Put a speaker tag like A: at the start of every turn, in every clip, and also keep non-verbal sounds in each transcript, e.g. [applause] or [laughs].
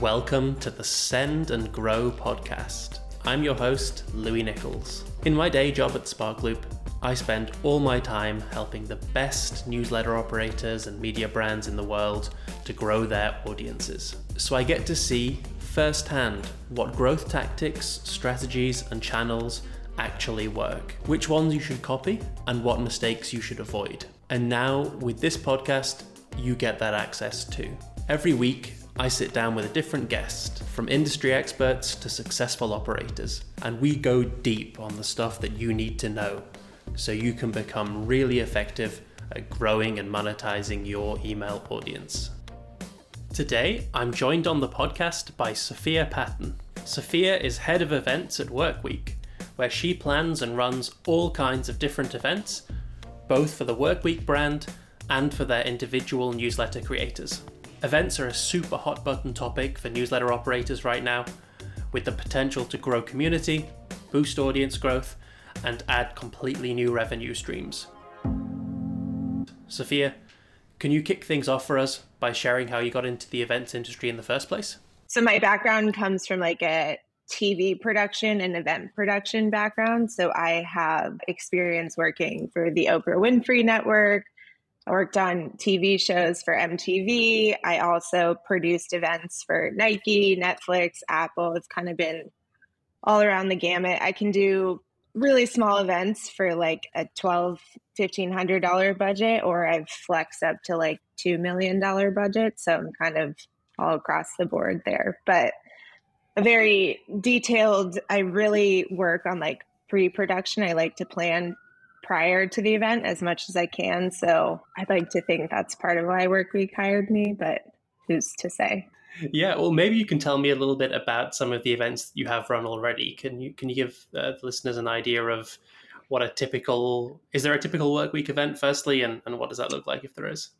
A: Welcome to the Send and Grow podcast. I'm your host, Louis Nichols. In my day job at Sparkloop, I spend all my time helping the best newsletter operators and media brands in the world to grow their audiences. So I get to see firsthand what growth tactics, strategies, and channels actually work, which ones you should copy, and what mistakes you should avoid. And now, with this podcast, you get that access too. Every week, I sit down with a different guest, from industry experts to successful operators, and we go deep on the stuff that you need to know so you can become really effective at growing and monetizing your email audience. Today, I'm joined on the podcast by Sophia Patton. Sophia is head of events at Workweek, where she plans and runs all kinds of different events, both for the Workweek brand and for their individual newsletter creators. Events are a super hot button topic for newsletter operators right now, with the potential to grow community, boost audience growth, and add completely new revenue streams. Sophia, can you kick things off for us by sharing how you got into the events industry in the first place?
B: So, my background comes from like a TV production and event production background. So, I have experience working for the Oprah Winfrey Network, I worked on TV shows for MTV. I also produced events for Nike, Netflix, Apple. It's kind of been all around the gamut. I can do really small events for like a twelve, fifteen hundred dollar budget, or I've flexed up to like two million dollar budget. So I'm kind of all across the board there. But a very detailed, I really work on like pre-production. I like to plan prior to the event as much as I can. So I'd like to think that's part of why Workweek hired me, but who's to say?
A: Yeah, well, maybe you can tell me a little bit about some of the events you have run already. Can you can you give uh, the listeners an idea of what a typical is there a typical work week event firstly, and, and what does that look like if there is?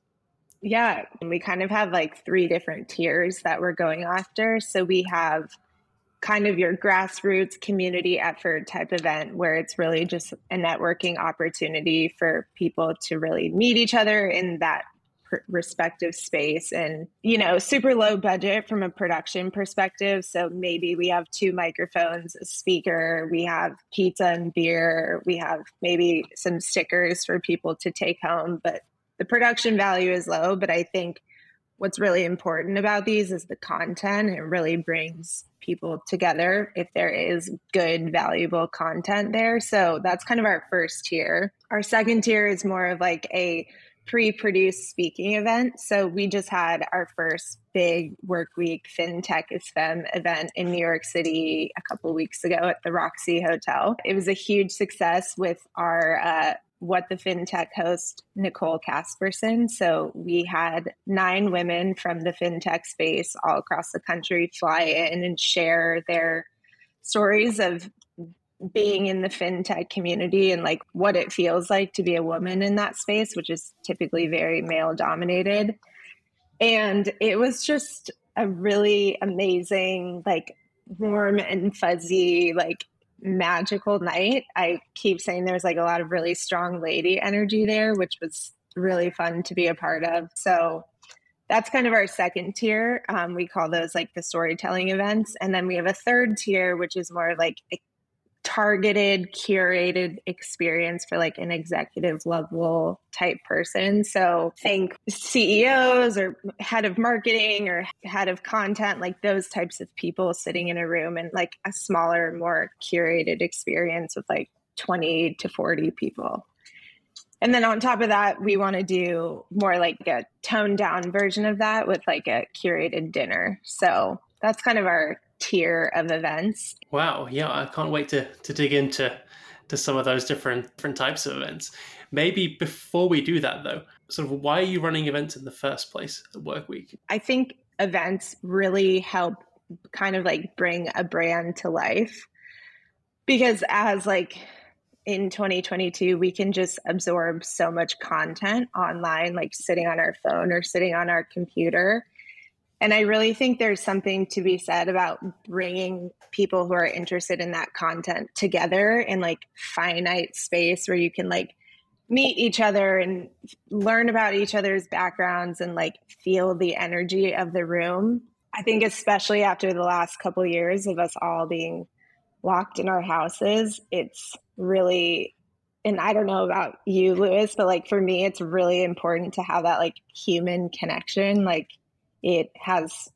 B: Yeah, we kind of have like three different tiers that we're going after. So we have kind of your grassroots community effort type event where it's really just a networking opportunity for people to really meet each other in that respective space and you know super low budget from a production perspective. So maybe we have two microphones a speaker we have pizza and beer we have maybe some stickers for people to take home but the production value is low. But i think what's really important about these is the content. It really brings people together if there is good, valuable content there. So that's kind of our first tier. Our second tier is more of like a pre produced speaking event. So we just had our first big work week FinTech is Fem event in New York City a couple weeks ago at the Roxy Hotel. It was a huge success with our uh, what the FinTech host, Nicole Casperson. So we had nine women from the FinTech space all across the country fly in and share their stories of being in the fintech community and like what it feels like to be a woman in that space, which is typically very male dominated. And it was just a really amazing, like warm and fuzzy, like magical night. I keep saying there's like a lot of really strong lady energy there, which was really fun to be a part of. So that's kind of our second tier. Um, we call those like the storytelling events. And then we have a third tier, which is more like targeted curated experience for like an executive level type person. So think ceos or head of marketing or head of content like those types of people sitting in a room and like a smaller more curated experience with like 20 to 40 people. And then on top of that we want to do more like a toned down version of that with like a curated dinner. So that's kind of our tier of events.
A: Wow, yeah, I can't wait to to dig into to some of those different different types of events. Maybe before we do that though, sort of why are you running events in the first place at Work Week?
B: I think events really help kind of like bring a brand to life because as like in 2022 we can just absorb so much content online like sitting on our phone or sitting on our computer and I really think there's something to be said about bringing people who are interested in that content together in like finite space where you can like meet each other and learn about each other's backgrounds and like feel the energy of the room. I think especially after the last couple years of us all being locked in our houses, it's really and I don't know about you, Louis, but like for me, it's really important to have that like human connection. Like it has,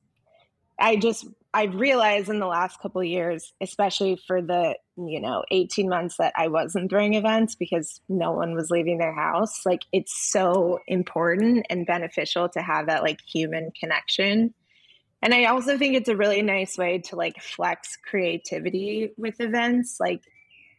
B: I just I've realized in the last couple years, especially for the, you know, 18 months that I wasn't throwing events because no one was leaving their house, like it's so important and beneficial to have that like human connection. And I also think it's a really nice way to like flex creativity with events. Like,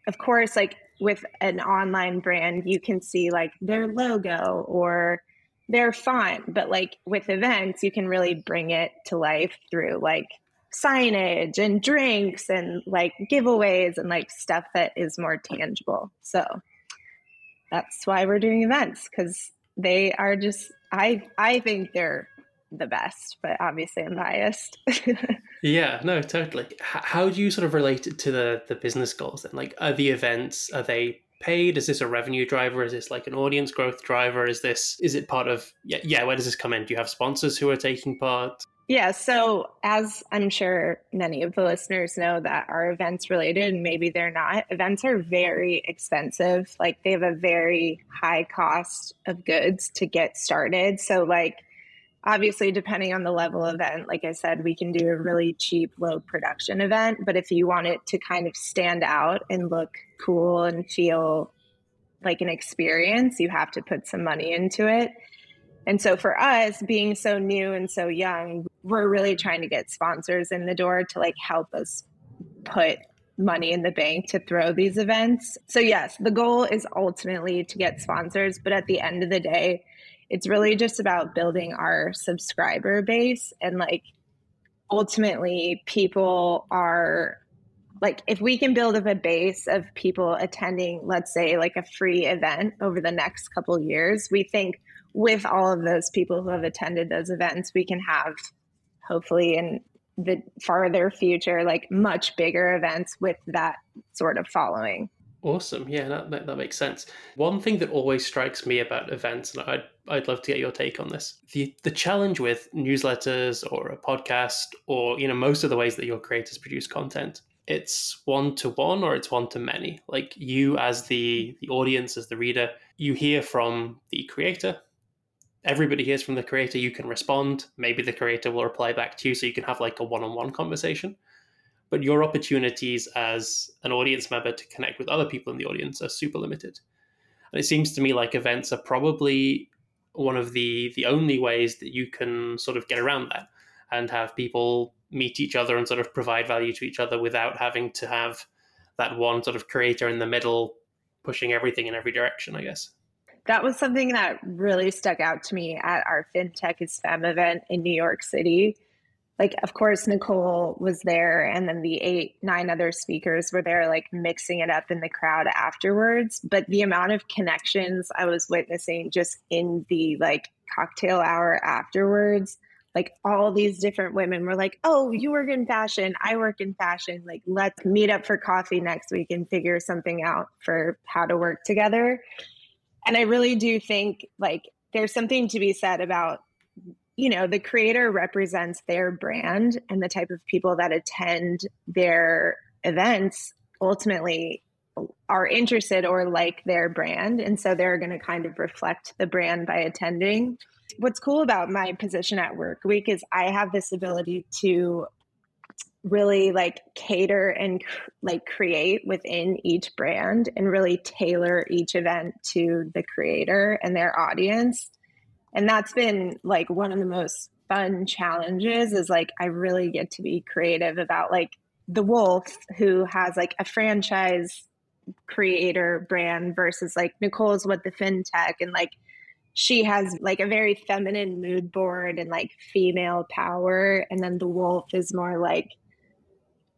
B: of course, like with an online brand, you can see like their logo or their fun, but like with events, you can really bring it to life through like signage and drinks and like giveaways and like stuff that is more tangible. So that's why we're doing events because they are just I I think they're the best, but obviously I'm biased. [laughs]
A: yeah, no, totally. how do you sort of relate it to the the business goals And Like, are the events are they paid? Is this a revenue driver? Is this like an audience growth driver? Is this is it part of yeah yeah? Where does this come in? Do you have sponsors who are taking part?
B: Yeah, so as I'm sure many of the listeners know that are events related, and maybe they're not, events are very expensive. Like they have a very high cost of goods to get started. So, like, obviously, depending on the level event, like I said, we can do a really cheap, low production event. But if you want it to kind of stand out and look cool and feel like an experience, you have to put some money into it. And so for us, being so new and so young, we're really trying to get sponsors in the door to like help us put money in the bank to throw these events. So yes, the goal is ultimately to get sponsors, but at the end of the day, it's really just about building our subscriber base and like ultimately people are like if we can build up a base of people attending let's say like a free event over the next couple years we think with all of those people who have attended those events, we can have hopefully in the farther future, like much bigger events with that sort of following.
A: Awesome. Yeah, that, that, that, makes sense. One thing that always strikes me about events, and I'd, I'd love to get your take on this, the, the challenge with newsletters or a podcast or, you know, most of the ways that your creators produce content, it's one to one or it's one to many. Like you as the, the audience, as the reader, you hear from the creator, everybody hears from the creator, you can respond. Maybe the creator will reply back to you, so you can have like a one-on-one conversation. But your opportunities as an audience member to connect with other people in the audience are super limited. And it seems to me like events are probably one of the the only ways that you can sort of get around that and have people meet each other and sort of provide value to each other without having to have that one sort of creator in the middle pushing everything in every direction, I guess
B: that was something that really stuck out to me at our FinTech is event in New York City. Like, of course, Nicole was there, and then the eight, nine other speakers were there, like mixing it up in the crowd afterwards. But the amount of connections I was witnessing just in the like cocktail hour afterwards, like all these different women were like, Oh, you work in fashion. I work in fashion. Like, let's meet up for coffee next week and figure something out for how to work together and i really do think like there's something to be said about you know the creator represents their brand and the type of people that attend their events ultimately are interested or like their brand. And so they're going to kind of reflect the brand by attending. What's cool about my position at work week is i have this ability to really like cater and like create within each brand and really tailor each event to the creator and their audience and that's been like one of the most fun challenges is like i really get to be creative about like the wolf who has like a franchise creator brand versus like nicole's what the fintech. And like she has like a very feminine mood board and like female power. And then the wolf is more like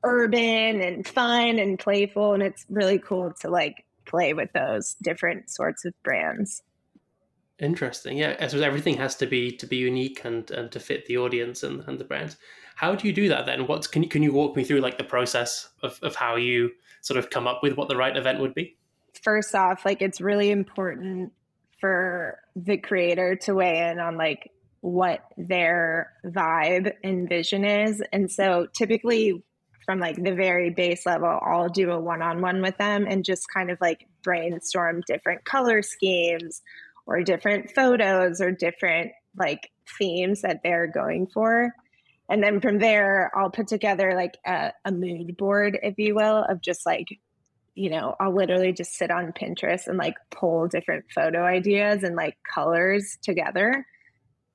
B: urban and fun and playful. And it's really cool to like play with those different sorts of brands
A: interesting yeah suppose everything has to be to be unique and and to fit the audience and, and the brand. how do you do that then what's can you can you walk me through like the process of, of how you sort of come up with what the right event would be
B: first off, like it's really important for the creator to weigh in on like what their vibe and vision is. And so typically from like the very base level, I'll do a one-on-one with them and just kind of like brainstorm different color schemes or different photos or different like themes that they're going for. And then from there, I'll put together like a, a mood board, if you will, of just like you know, I'll literally just sit on Pinterest and like pull different photo ideas and like colors together.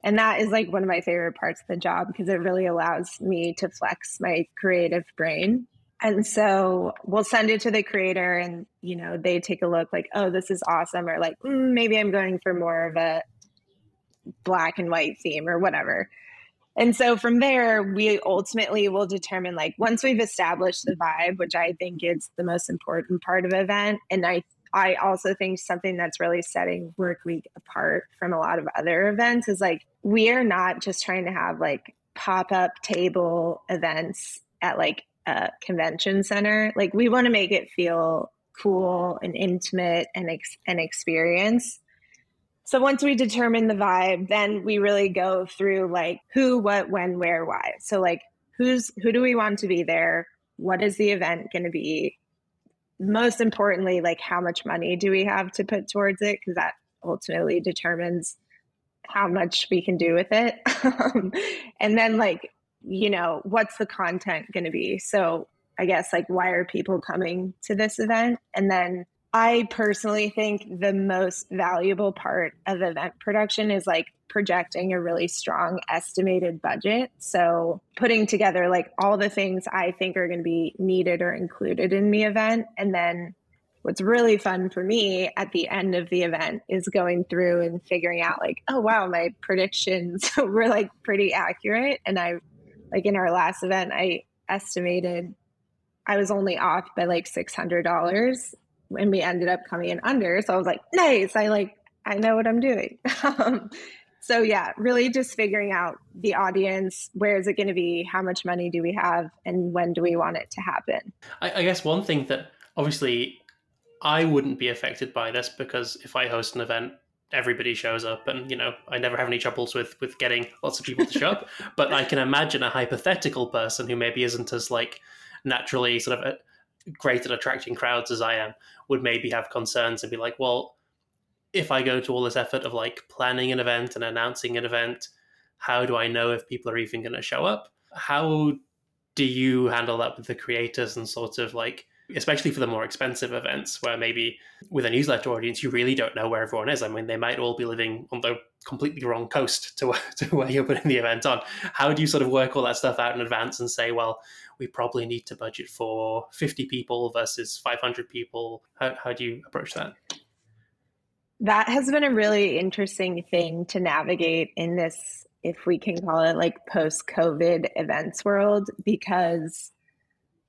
B: And that is like one of my favorite parts of the job because it really allows me to flex my creative brain. And so we'll send it to the creator and, you know, they take a look like, oh, this is awesome. Or like, mm, maybe I'm going for more of a black and white theme or whatever. And so from there, we ultimately will determine like once we've established the vibe, which I think is the most important part of event. And I I also think something that's really setting work week apart from a lot of other events is like we are not just trying to have like pop-up table events at like a convention center. Like we want to make it feel cool and intimate and ex- an experience. So once we determine the vibe, then we really go through like who, what, when, where, why. So like who's who do we want to be there? What is the event going to be? Most importantly, like how much money do we have to put towards it? Because that ultimately determines how much we can do with it. [laughs] Um, and then like, you know, what's the content going to be? So I guess like why are people coming to this event? And then I personally think the most valuable part of event production is like projecting a really strong estimated budget. So, putting together like all the things I think are going to be needed or included in the event. And then, what's really fun for me at the end of the event is going through and figuring out, like, oh, wow, my predictions [laughs] were like pretty accurate. And I, like, in our last event, I estimated I was only off by like $600 and we ended up coming in under. So I was like, nice. I like, I know what I'm doing. [laughs] um, so yeah, really just figuring out the audience. Where is it going to be? How much money do we have? And when do we want it to happen?
A: I, I guess one thing that obviously I wouldn't be affected by this because if I host an event, everybody shows up and you know i never have any troubles with with getting lots of people to show up [laughs] but i can imagine a hypothetical person who maybe isn't as like naturally sort of uh, great at attracting crowds as I am would maybe have concerns and be like, well, if I go to all this effort of like planning an event and announcing an event, how do I know if people are even going to show up? How do you handle that with the creators and sort of like, especially for the more expensive events where maybe with a newsletter audience, you really don't know where everyone is? I mean, they might all be living on the completely wrong coast to, [laughs] to where you're putting the event on. How do you sort of work all that stuff out in advance and say, well, we probably need to budget for 50 people versus 500 people? How, how do you approach that?
B: That has been a really interesting thing to navigate in this, if we can call it like post COVID events world, because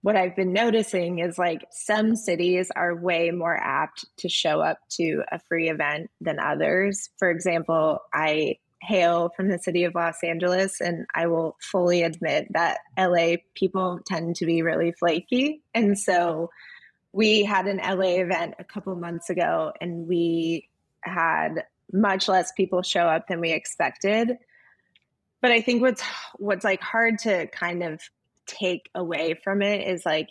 B: what I've been noticing is like some cities are way more apt to show up to a free event than others. For example, I hail from the city of Los Angeles, and I will fully admit that LA people tend to be really flaky. And so we had an LA event a couple months ago, and we had much less people show up than we expected. But I think what's what's like hard to kind of take away from it is like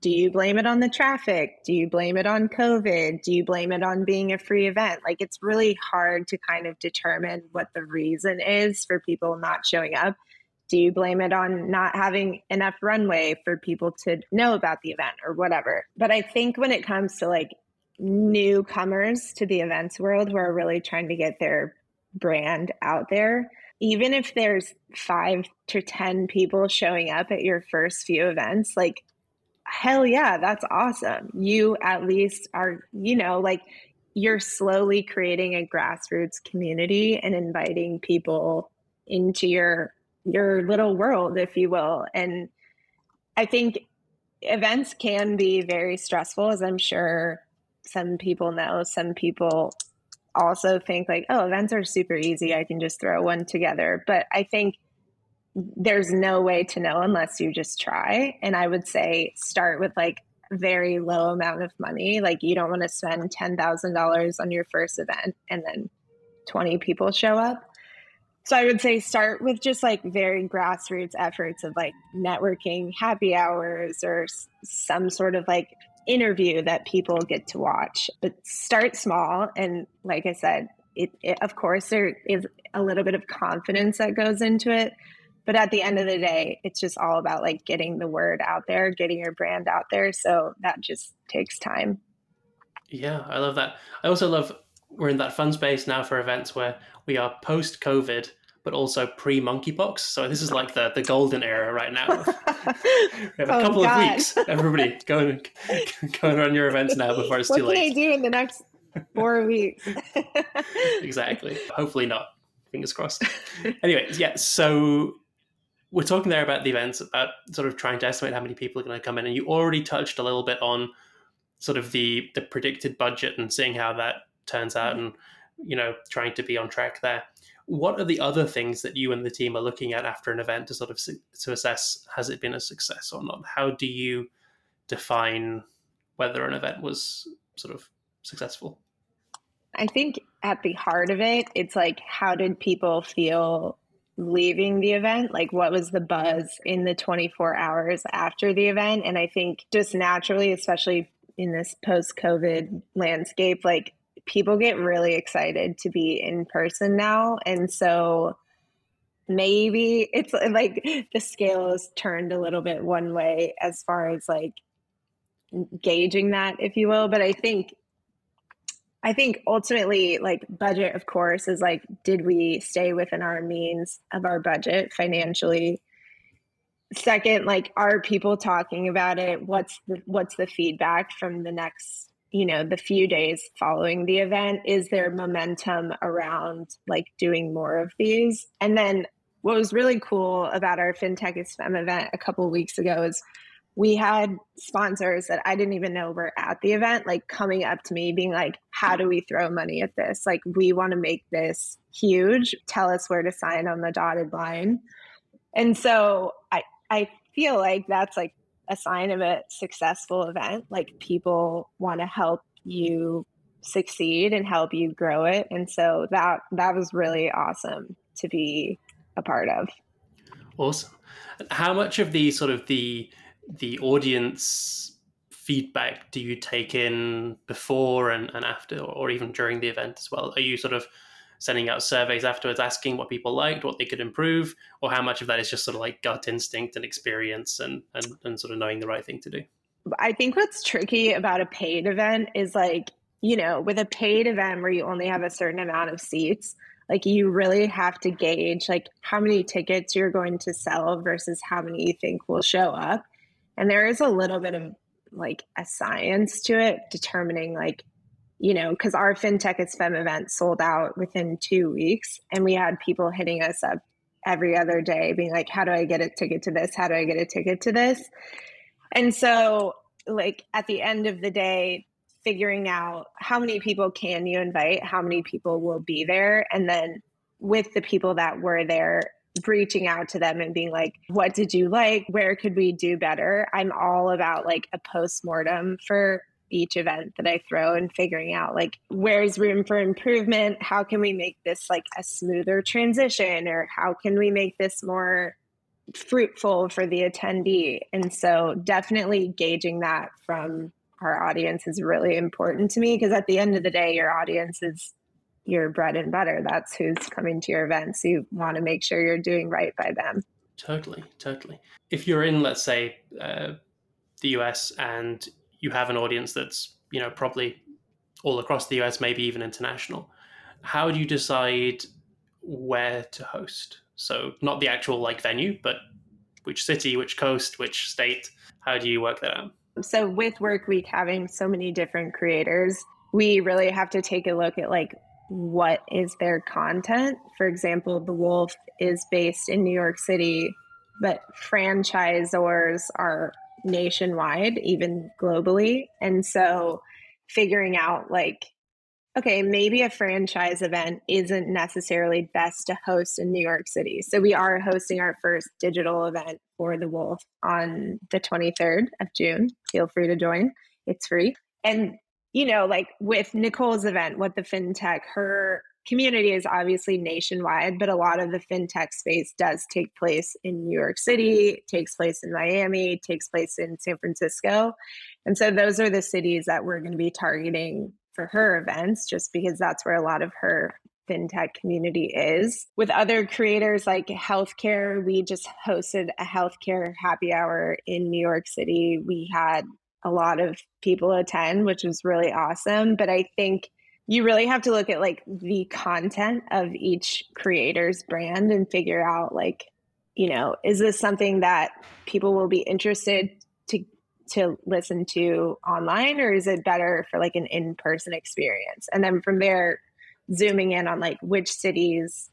B: do mm. you blame it on the traffic? Do you blame it on COVID? Do you blame it on being a free event? Like it's really hard to kind of determine what the reason is for people not showing up. Do you blame it on not having enough runway for people to know about the event or whatever? But I think when it comes to like newcomers to the events world who are really trying to get their brand out there, even if there's five to 10 people showing up at your first few events, like hell yeah, that's awesome. You at least are, you know, like you're slowly creating a grassroots community and inviting people into your your little world if you will and i think events can be very stressful as i'm sure some people know some people also think like oh events are super easy i can just throw one together but i think there's no way to know unless you just try. And I would say start with like very low amount of money. Like you don't want to spend $10,000 on your first event and then 20 people show up. So I would say start with just like very grassroots efforts of like networking, happy hours, or some sort of like interview that people get to watch. But start small. And like I said, it, it, of course there is a little bit of confidence that goes into it but at the end of the day it's just all about like getting the word out there getting your brand out there so that just takes time
A: yeah i love that i also love we're in that fun space now for events where we are post covid but also pre monkeypox so this is like the the golden era right now. [laughs] We have a oh, couple God. of weeks. Everybody go and [laughs] go and run your events now before it's
B: what
A: too late
B: what can i do in the next four [laughs] weeks?
A: Exactly. Hopefully not. Fingers crossed. Anyway yeah so we're talking there about the events, about sort of trying to estimate how many people are going to come in, and you already touched a little bit on sort of the the predicted budget and seeing how that turns out, mm-hmm. and you know, trying to be on track there. What are the other things that you and the team are looking at after an event to sort of to assess has it been a success or not? How do you define whether an event was sort of successful?
B: I think at the heart of it, it's like how did people feel leaving the event like what was the buzz in the 24 hours after the event and i think just naturally especially in this post covid landscape like people get really excited to be in person now and so maybe it's like the scale is turned a little bit one way as far as like gauging that if you will but i think I think ultimately, like budget, of course, is like, did we stay within our means of our budget financially? Second, like, are people talking about it? What's the what's the feedback from the next, you know, the few days following the event? Is there momentum around like doing more of these? And then what was really cool about our FinTech is FEM event a couple weeks ago is we had sponsors that I didn't even know were at the event, like coming up to me, being like, How do we throw money at this? Like, we want to make this huge. Tell us where to sign on the dotted line. And so I, I feel like that's like a sign of a successful event. Like, people want to help you succeed and help you grow it. And so that that was really awesome to be a part of.
A: Awesome. How much of the sort of the the audience feedback do you take in before and, and after or even during the event as well are you sort of sending out surveys afterwards asking what people liked what they could improve or how much of that is just sort of like gut instinct and experience and, and, and sort of knowing the right thing to do.
B: I think what's tricky about a paid event is like you know with a paid event where you only have a certain amount of seats like you really have to gauge like how many tickets you're going to sell versus how many you think will show up. And there is a little bit of like a science to it determining like you know because our fintech is fem event sold out within two weeks and we had people hitting us up every other day being like how do i get a ticket to this how do i get a ticket to this and so like at the end of the day figuring out how many people can you invite how many people will be there and then with the people that were there reaching out to them and being like, what did you like? Where could we do better? I'm all about like a post mortem for each event that I throw and figuring out like where's room for improvement? How can we make this like a smoother transition or how can we make this more fruitful for the attendee? And so definitely gauging that from our audience is really important to me because at the end of the day your audience is your bread and butter. That's who's coming to your events. You want to make sure you're doing right by them.
A: Totally, totally. If you're in, let's say, uh, the US and you have an audience that's, you know, probably all across the US, maybe even international, how do you decide where to host? So, not the actual like venue, but which city, which coast, which state? How do you work that out?
B: So, with Work Week having so many different creators, we really have to take a look at like what is their content. For example, The Wolf is based in New York City, but franchisors are nationwide, even globally. And so figuring out like okay, maybe a franchise event isn't necessarily best to host in New York City. So we are hosting our first digital event for the Wolf on the 23rd of June. Feel free to join, it's free. And, you know, like with Nicole's event, what the FinTech, her community is obviously nationwide, but a lot of the fintech space does take place in New York City, takes place in Miami, takes place in San Francisco. And so those are the cities that we're going to be targeting for her events, just because that's where a lot of her fintech community is. With other creators like healthcare, we just hosted a healthcare happy hour in New York City. We had a lot of people attend, which was really awesome. But I think you really have to look at like the content of each creator's brand and figure out like you know is this something that people will be interested to to listen to online or is it better for like an in-person experience? And then from there zooming in on like which cities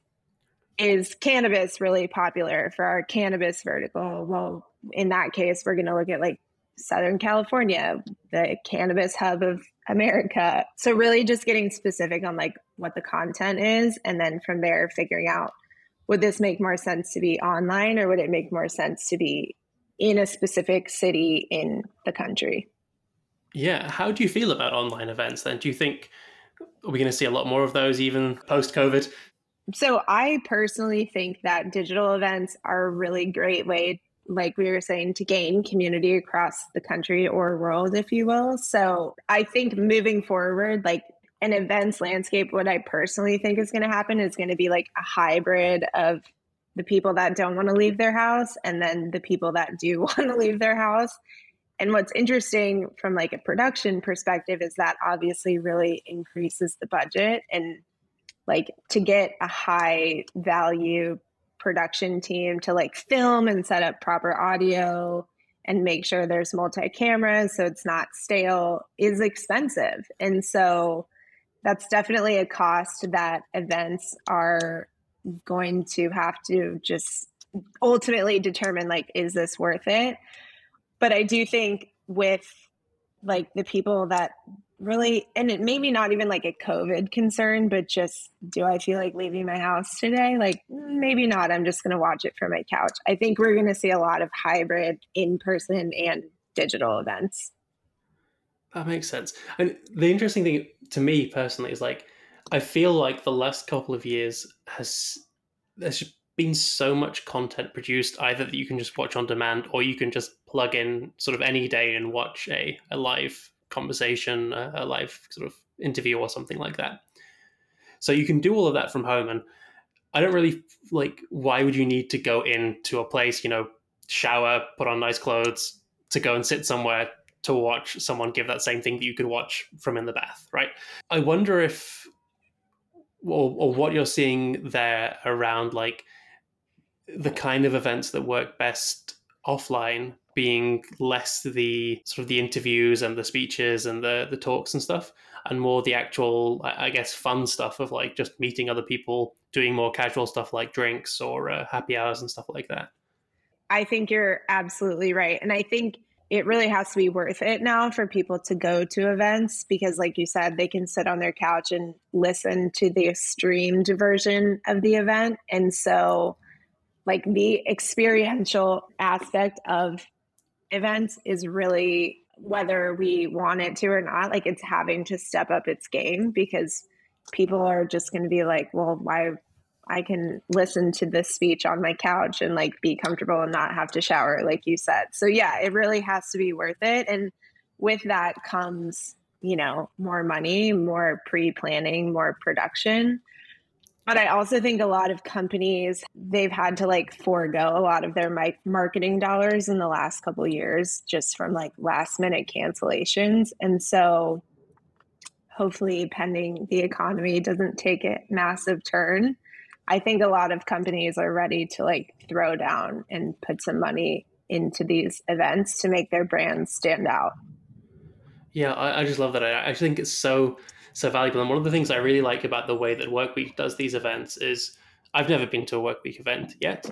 B: is cannabis really popular for our cannabis vertical? Well in that case we're going to look at like southern california the cannabis hub of america so really just getting specific on like what the content is and then from there figuring out would this make more sense to be online or would it make more sense to be in a specific city in the country.
A: Yeah. How do you feel about online events then? Do you think are we going to see a lot more of those even post COVID?
B: So, I personally think that digital events are a really great way, like we were saying, to gain community across the country or world, if you will. So, I think moving forward, like an events landscape, what I personally think is going to happen is going to be like a hybrid of the people that don't want to leave their house and then the people that do [laughs] want to leave their house and what's interesting from like a production perspective is that obviously really increases the budget and like to get a high value production team to like film and set up proper audio and make sure there's multi cameras so it's not stale is expensive. And so that's definitely a cost that events are going to have to just ultimately determine like is this worth it? But i do think with like the people that really and it maybe not even like a covid concern but just do i feel like leaving my house today? Like maybe not. I'm just going to watch it from my couch. I think we're going to see a lot of hybrid in person and digital events.
A: That makes sense. And the interesting thing to me personally is like I feel like the last couple of years has there's been so much content produced either that you can just watch on demand or you can just plug in sort of any day and watch a, a live conversation, a, a live sort of interview or something like that. So you can do all of that from home and I don't really like why would you need to go into a place, you know, shower, put on nice clothes to go and sit somewhere to watch someone give that same thing that you could watch from in the bath, right? I wonder if or, or what you're seeing there around like the kind of events that work best offline being less the sort of the interviews and the speeches and the the talks and stuff and more the actual i guess fun stuff of like just meeting other people doing more casual stuff like drinks or uh, happy hours and stuff like that.
B: I think you're absolutely right and i think it really has to be worth it now for people to go to events because like you said they can sit on their couch and listen to the streamed version of the event and so like the experiential aspect of events is really whether we want it to or not like it's having to step up its game because people are just going to be like well why I can listen to this speech on my couch and like be comfortable and not have to shower, like you said. So, yeah, it really has to be worth it. And with that comes, you know, more money, more pre planning, more production. But I also think a lot of companies, they've had to like forego a lot of their marketing dollars in the last couple years just from like last minute cancellations. And so, hopefully, pending the economy doesn't take a massive turn I think a lot of companies are ready to like throw down and put some money into these events to make their brands stand out.
A: Yeah, I, I just love that. I, I think it's so so valuable. And one of the things I really like about the way that Workweek does these events is I've never been to a Workweek event yet,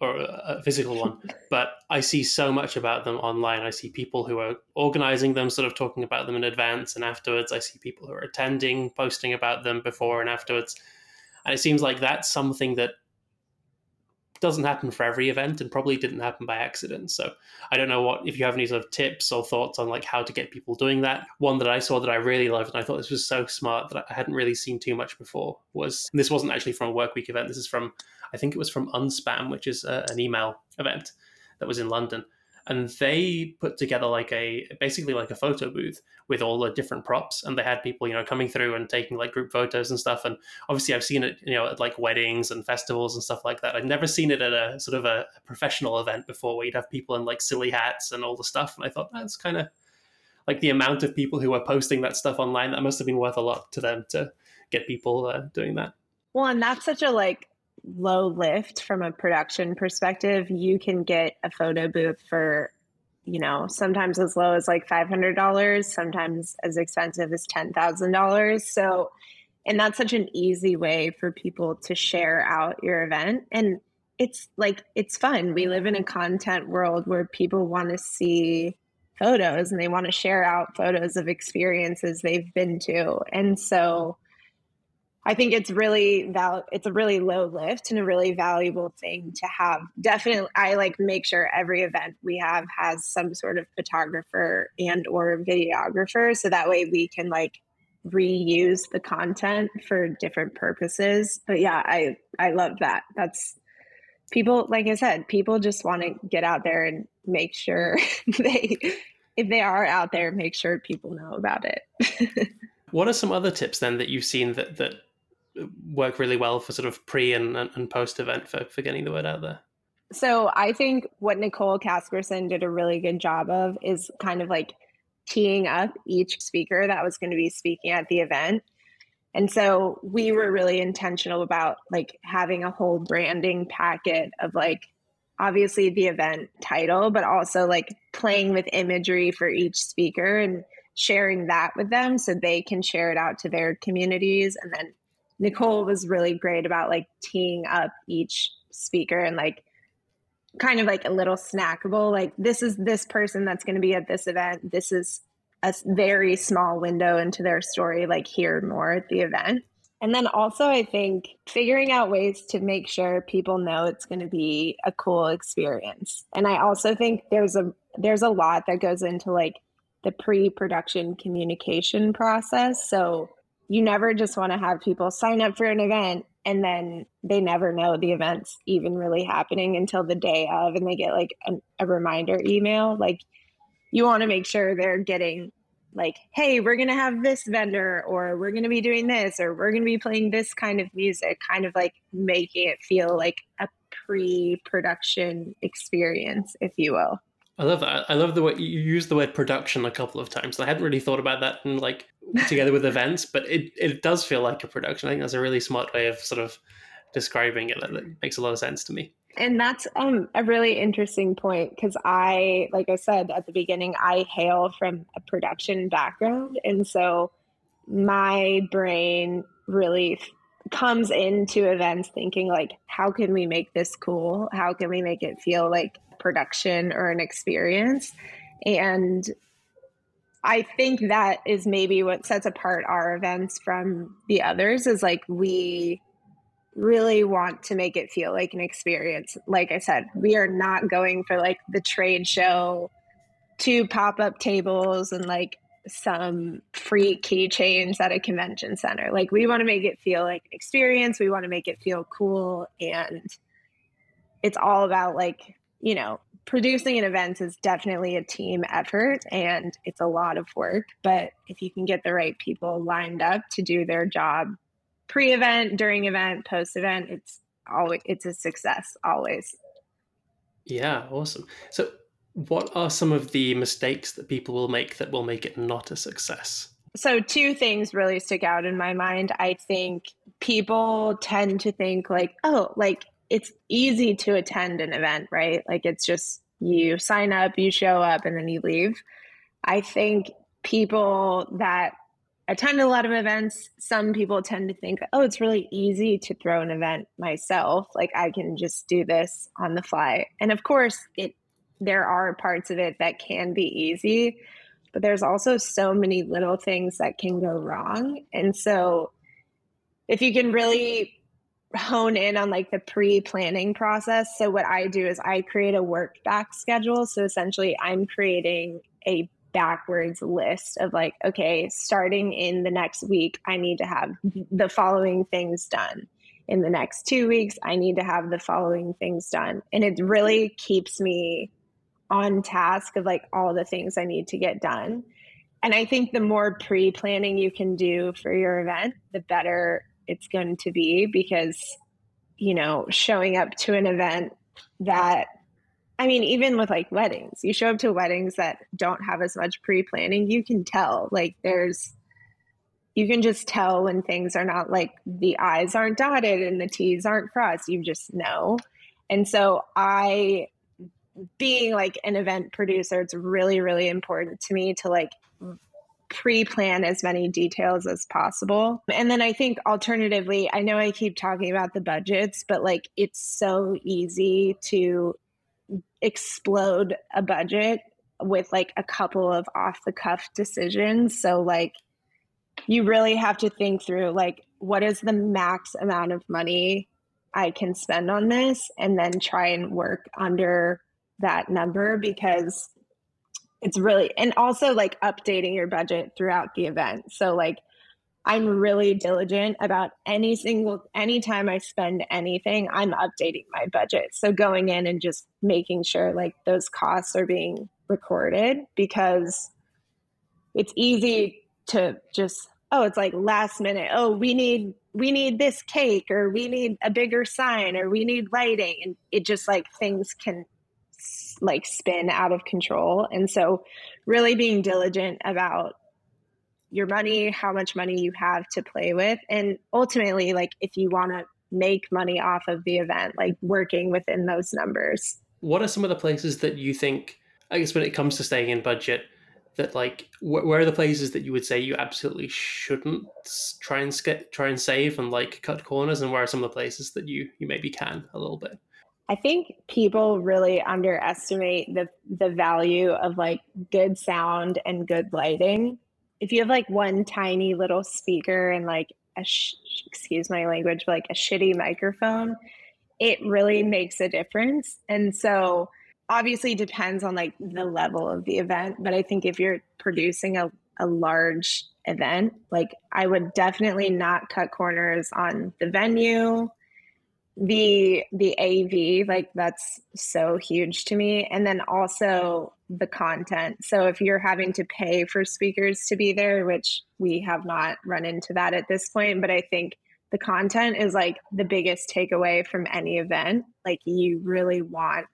A: or a physical one, [laughs] but I see so much about them online. I see people who are organizing them, sort of talking about them in advance and afterwards. I see people who are attending, posting about them before and afterwards. And it seems like that's something that doesn't happen for every event and probably didn't happen by accident. So I don't know what if you have any sort of tips or thoughts on like how to get people doing that. One that I saw that I really loved and I thought this was so smart that I hadn't really seen too much before was this wasn't actually from a work week event. This is from I think it was from Unspam, which is a, an email event that was in London and they put together like a basically like a photo booth with all the different props and they had people you know coming through and taking like group photos and stuff and obviously i've seen it you know at like weddings and festivals and stuff like that. I've never seen it at a sort of a, professional event before where you'd have people in like silly hats and all the stuff and i thought that's kind of like the amount of people who are posting that stuff online that must have been worth a lot to them to get people uh, doing that.
B: Well and that's such a like low lift from a production perspective, you can get a photo booth for, you know, sometimes as low as like $500, sometimes as expensive as $10,000. So, and that's such an easy way for people to share out your event. And it's like, it's fun. We live in a content world where people want to see photos and they want to share out photos of experiences they've been to. And so, I think it's really val it's a really low lift and a really valuable thing to have. Definitely I like make sure every event we have has some sort of photographer and or videographer so that way we can like reuse the content for different purposes. But yeah, I I love that. That's people like I said, people just want to get out there and make sure [laughs] they if they are out there, make sure people know about it. [laughs]
A: what are some other tips then that you've seen that that work really well for sort of pre and, and post event for, for getting the word out there?
B: So I think what Nicole Casperson did a really good job of is kind of like teeing up each speaker that was going to be speaking at the event. And so we were really intentional about like having a whole branding packet of like obviously the event title, but also like playing with imagery for each speaker and sharing that with them so they can share it out to their communities and then Nicole was really great about like teeing up each speaker and like kind of like a little snackable like this is this person that's going to be at this event. This is a very small window into their story like hear more at the event. And then also i think figuring out ways to make sure people know it's going to be a cool experience. And i also think there's a there's a lot that goes into like the pre-production communication process. So you never just want to have people sign up for an event and then they never know the event's even really happening until the day of and they get like a, a reminder email like you want to make sure they're getting like hey we're going to have this vendor or we're going to be doing this or we're going to be playing this kind of music kind of like making it feel like a pre-production experience if you will
A: I love that. I love the way you use the word production a couple of times. I hadn't really thought about that in like together with events, but it, it does feel like a production. I think that's a really smart way of sort of describing it. That makes a lot of sense to me.
B: And that's um, a really interesting point because I, like I said at the beginning, I hail from a production background. And so my brain really comes into events thinking like how can we make this cool how can we make it feel like production or an experience. And I think that is maybe what sets apart our events from the others is like we really want to make it feel like an experience. Like I said, we are not going for like the trade show, two pop up tables, and like some free keychains at a convention center. Like we want to make it feel like an experience. We want to make it feel cool. And it's all about like you know, producing an event is definitely a team effort and it's a lot of work. But if you can get the right people lined up to do their job pre-event, during event, post-event, it's always it's a success always.
A: Yeah, awesome. So what are some of the mistakes that people will make that will make it not a success?
B: So, two things really stick out in my mind. I think people tend to think, like, oh, like it's easy to attend an event, right? Like it's just you sign up, you show up, and then you leave. I think people that attend a lot of events. Some people tend to think, oh, it's really easy to throw an event myself. Like I can just do this on the fly. And of course, it there are parts of it that can be easy, but there's also so many little things that can go wrong. And so if you can really hone in on like the pre-planning process. So what I do is I create a work back schedule. So essentially I'm creating a backwards list of like, okay, starting in the next week, I need to have the following things done. In the next two weeks, I need to have the following things done. And it really keeps me on task of like all the things I need to get done. And I think the more pre planning you can do for your event, the better it's going to be because, you know, showing up to an event that, I mean, even with like weddings, you show up to weddings that don't have as much pre planning, you can tell like there's, you can just tell when things are not like the I's aren't dotted and the T's aren't crossed. You just know. And so I, being like an event producer, it's really, really important to me to like pre-plan as many details as possible. And then I think alternatively, I know I keep talking about the budgets, but like it's so easy to explode a budget with like a couple of off the cuff decisions. So like you really have to think through like what is the max amount of money I can spend on this and then try and work under that number because it's really and also like updating your budget throughout the event. So like i'm really diligent about any single anytime i spend anything i'm updating my budget. So going in and just making sure like those costs are being recorded because it's easy to just oh it's like last minute. Oh we need we need this cake or we need a bigger sign or we need lighting. And it just like things can like spin out of control. And so, really being diligent about your money, how much money you have to play with, and ultimately, like if you want to make money off of the event, like working within those numbers.
A: What are some of the places that you think, I guess, when it comes to staying in budget, that like wh- where are the places that you would say you absolutely shouldn't try and sk- try and save and like cut corners, and where are some of the places that you you maybe can a little bit?
B: I think people really underestimate the the value of like good sound and good lighting. If you have like one tiny little speaker and like a sh- excuse my language, but like a shitty microphone, it really makes a difference. And so obviously depends on like the level of the event, but I think if you're producing a a large event, like I would definitely not cut corners on the venue the the AV like that's so huge to me and then also the content. So if you're having to pay for speakers to be there, which we have not run into that at this point, but I think the content is like the biggest takeaway from any event. Like you really want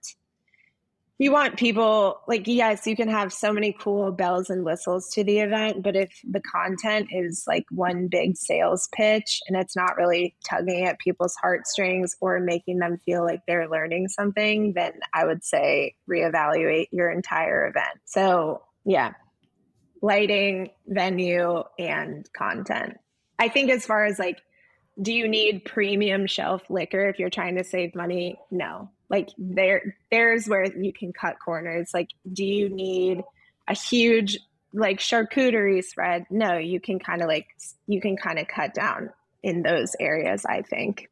B: you want people like yes you can have so many cool bells and whistles to the event but if the content is like one big sales pitch and it's not really tugging at people's heartstrings or making them feel like they're learning something then i would say reevaluate your entire event. So yeah lighting venue and content. I think as far as like do you need premium shelf liquor if you're trying to save money? No. Like there there's where you can cut corners. Like do you need a huge like charcuterie spread? No you can kind of like you can kind of cut down in those areas i think.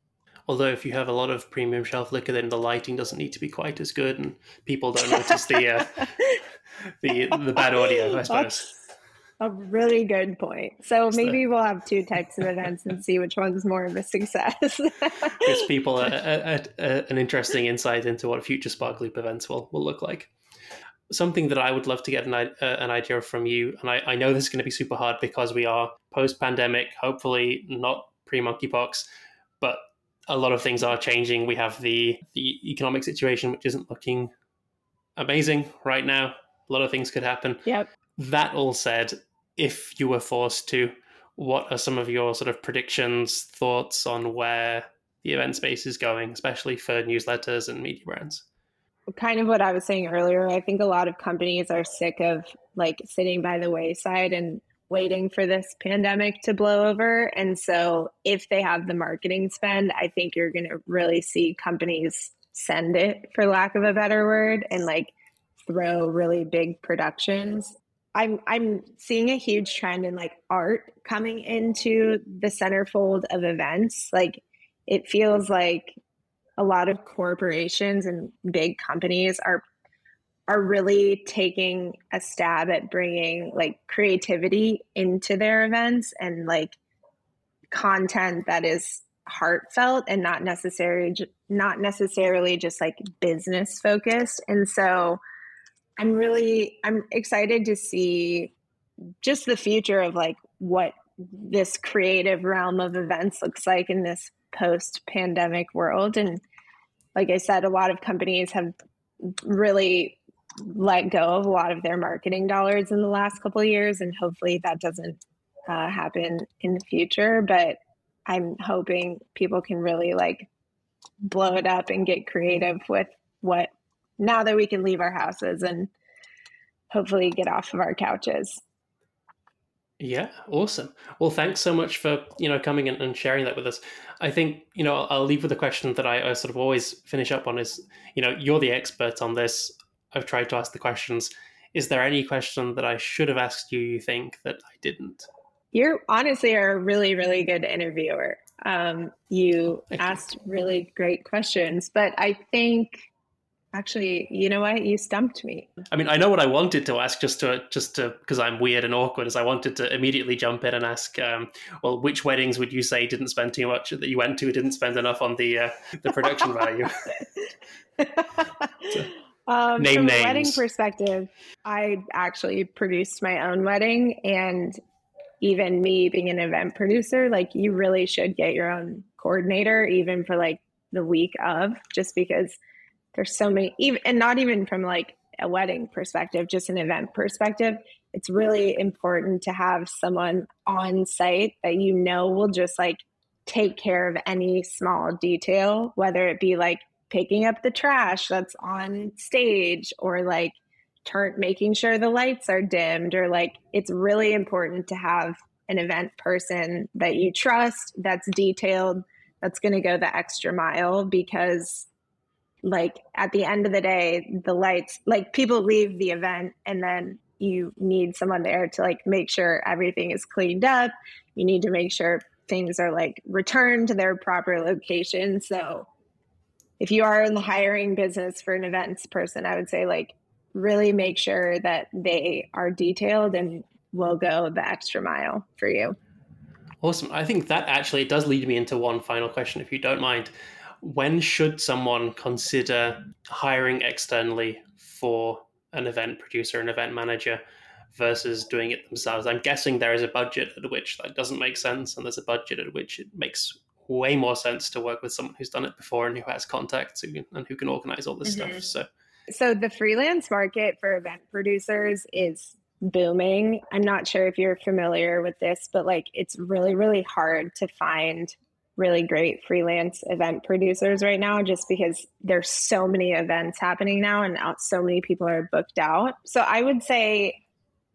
A: Although if you have a lot of premium shelf liquor then the lighting doesn't need to be quite as good and people don't notice the uh, [laughs] the the bad audio i suppose.
B: That's a really good point. So maybe we'll have two types of events and see which one's more of a success. [laughs]
A: Gives people a, a, a, an interesting insight into what future SparkLoop events will, will look like. Something that I would love to get an, uh, an idea from you, and I, I know this is going to be super hard because we are post pandemic, hopefully not pre monkeypox, but a lot of things are changing. We have the, the economic situation, which isn't looking amazing right now. A lot of things could happen.
B: Yep.
A: That all said, if you were forced to, what are some of your sort of predictions, thoughts on where the event space is going, especially for newsletters and media brands?
B: Kind of what I was saying earlier. I think a lot of companies are sick of like sitting by the wayside and waiting for this pandemic to blow over. And so, if they have the marketing spend, I think you're going to really see companies send it, for lack of a better word, and like throw really big productions. I'm I'm seeing a huge trend in like art coming into the centerfold of events. Like it feels like a lot of corporations and big companies are are really taking a stab at bringing like creativity into their events and like content that is heartfelt and not necessarily not necessarily just like business focused and so i'm really i'm excited to see just the future of like what this creative realm of events looks like in this post pandemic world and like i said a lot of companies have really let go of a lot of their marketing dollars in the last couple of years, and hopefully that doesn't uh, happen in the future. But I'm hoping people can really like blow it up and get creative with what now that we can leave our houses and hopefully get off of our couches.
A: Yeah, awesome. Well, thanks so much for you know coming in and sharing that with us. I think you know I'll leave with a question that I, I sort of always finish up on is you know you're the expert on this. I've tried to ask the questions. Is there any question that I should have asked you you think that I didn't?
B: You're honestly are a really, really good interviewer. Um, you asked you. really great questions, but I think actually, you know what? You stumped me.
A: I mean, I know what I wanted to ask, just to just to because I'm weird and awkward. Is I wanted to immediately jump in and ask, um, well, which weddings would you say didn't spend too much that you went to, didn't spend enough on the uh, the production [laughs] value?
B: so. [laughs] Um, Name from names. a wedding perspective, I actually produced my own wedding, and even me being an event producer, like you really should get your own coordinator, even for like the week of, just because there's so many, even and not even from like a wedding perspective, just an event perspective. It's really important to have someone on site that you know will just like take care of any small detail, whether it be like picking up the trash that's on stage or like turn making sure the lights are dimmed or like it's really important to have an event person that you trust that's detailed that's going to go the extra mile because like at the end of the day the lights like people leave the event and then you need someone there to like make sure everything is cleaned up you need to make sure things are like returned to their proper location so if you are in the hiring business for an events person, I would say like really make sure that they are detailed and will go the extra mile for you.
A: Awesome. I think that actually does lead me into one final question, if you don't mind. When should someone consider hiring externally for an event producer, an event manager, versus doing it themselves? I'm guessing there is a budget at which that doesn't make sense, and there's a budget at which it makes way more sense to work with someone who's done it before and who has contacts and who can organize all this mm-hmm. stuff. So,
B: so the freelance market for event producers is booming. I'm not sure if you're familiar with this, but like it's really, really hard to find really great freelance event producers right now just because there's so many events happening now and so many people are booked out. So I would say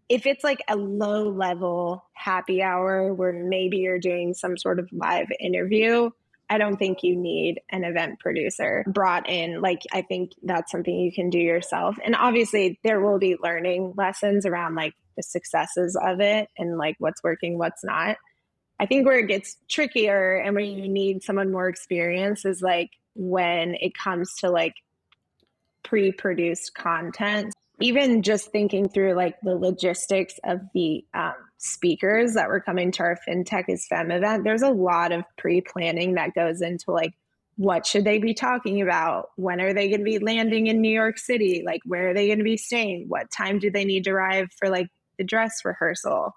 B: if it's like a low level happy hour where maybe you're doing some sort of live interview, I don't think you need an event producer brought in. Like, I think that's something you can do yourself. And obviously, there will be learning lessons around like the successes of it and like what's working, what's not. I think where it gets trickier and where you need someone more experienced is like when it comes to like pre produced content. Even just thinking through like the logistics of the um, speakers that were coming to our Fintech is Femme event there's a lot of pre-planning that goes into like what should they be talking about? When are they going to be landing in new york city? Like where are they going to be staying? What time do they need to arrive for like the dress rehearsal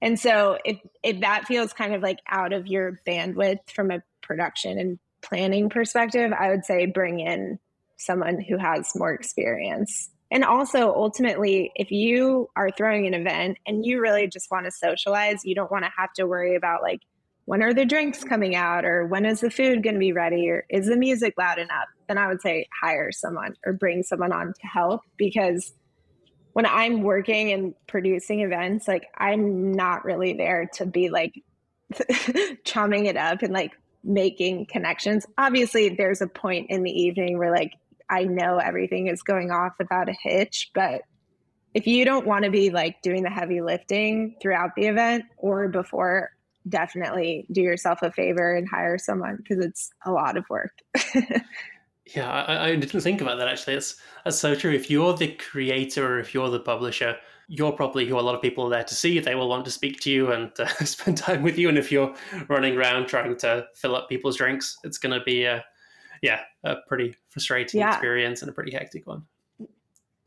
B: and so if if that feels kind of like out of your bandwidth from a production and planning perspective i would say bring in someone who has more experience and also, ultimately, if you are throwing an event and you really just want to socialize, you don't want to have to worry about like, when are the drinks coming out or when is the food going to be ready or is the music loud enough? Then I would say hire someone or bring someone on to help because when I'm working and producing events, like I'm not really there to be like [laughs] chumming it up and like making connections. Obviously, there's a point in the evening where like I know everything is going off without a hitch, but if you don't want to be like doing the heavy lifting throughout the event or before, definitely do yourself a favor and hire someone because it's a lot of work. [laughs]
A: yeah, I, I, didn't think about that actually. It's that's so true. If you're the creator or if you're the publisher, you're probably who a lot of people are there to see. They will want to speak to you and [laughs] uh, spend time with you. And if you're running around trying to fill up people's drinks, it's going to be a yeah a pretty frustrating yeah. experience and a pretty hectic one.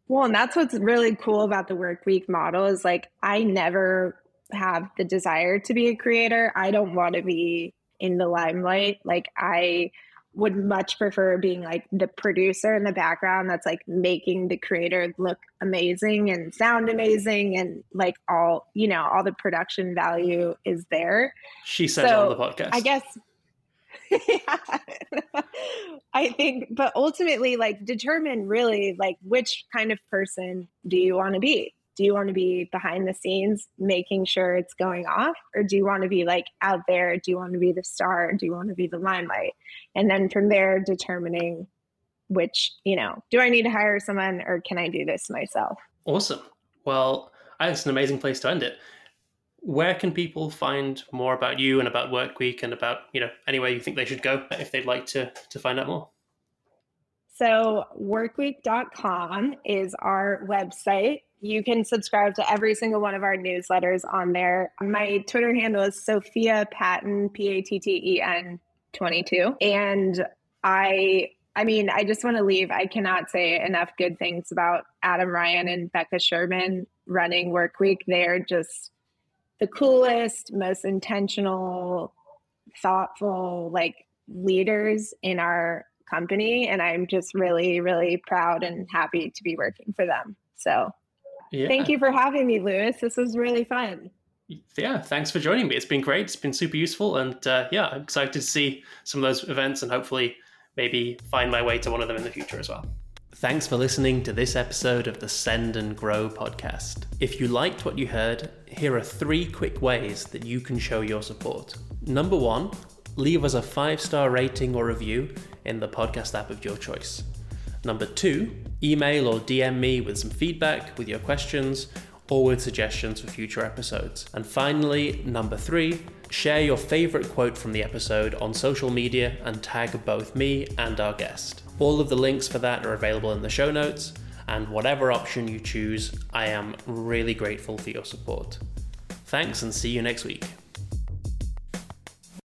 B: Well, and that's what's really cool about the Workweek model is like I never have the desire to be a creator. I don't want to be in the limelight. Like I would much prefer being like the producer in the background that's like making the creator look amazing and sound amazing and like all you know all the production value is there
A: she said so, on the podcast
B: i guess [laughs] I think, but ultimately, like, determine really like which kind of person do you want to be? Do you want to be behind the scenes making sure it's going off? Or do you want to be like out there? Do you want to be the star? Do you want to be the limelight? And then from there, determining which, you know, do I need to hire someone or can I do this myself?
A: Awesome. Well, I think it's an amazing place to end it where can people find more about you and about Workweek and about you know anywhere you think they should go if they'd like to to find out more?
B: So workweek.com is our website. You can subscribe to every single one of our newsletters on there. My Twitter handle is Sophia Patten, P A T T E N 22. And I I mean, I just want to leave. I cannot say enough good things about Adam Ryan and Becca Sherman running Workweek. They're just the coolest, most intentional, thoughtful, like leaders in our company. And I'm just really, really proud and happy to be working for them. So yeah. thank you for having me, Louis. This was really fun.
A: Yeah, thanks for joining me. It's been great. It's been super useful. And uh, yeah, I'm excited to see some of those events and hopefully maybe find my way to one of them in the future as well. Thanks for listening to this episode of the Send and Grow podcast. If you liked what you heard, here are three quick ways that you can show your support. Number one, leave us a five star rating or review in the podcast app of your choice. Number two, email or DM me with some feedback, with your questions, or with suggestions for future episodes. And finally, number three, share your favorite quote from the episode on social media and tag both me and our guest. All of the links for that are available in the show notes, and whatever option you choose, I am really grateful for your support. Thanks and see you next week.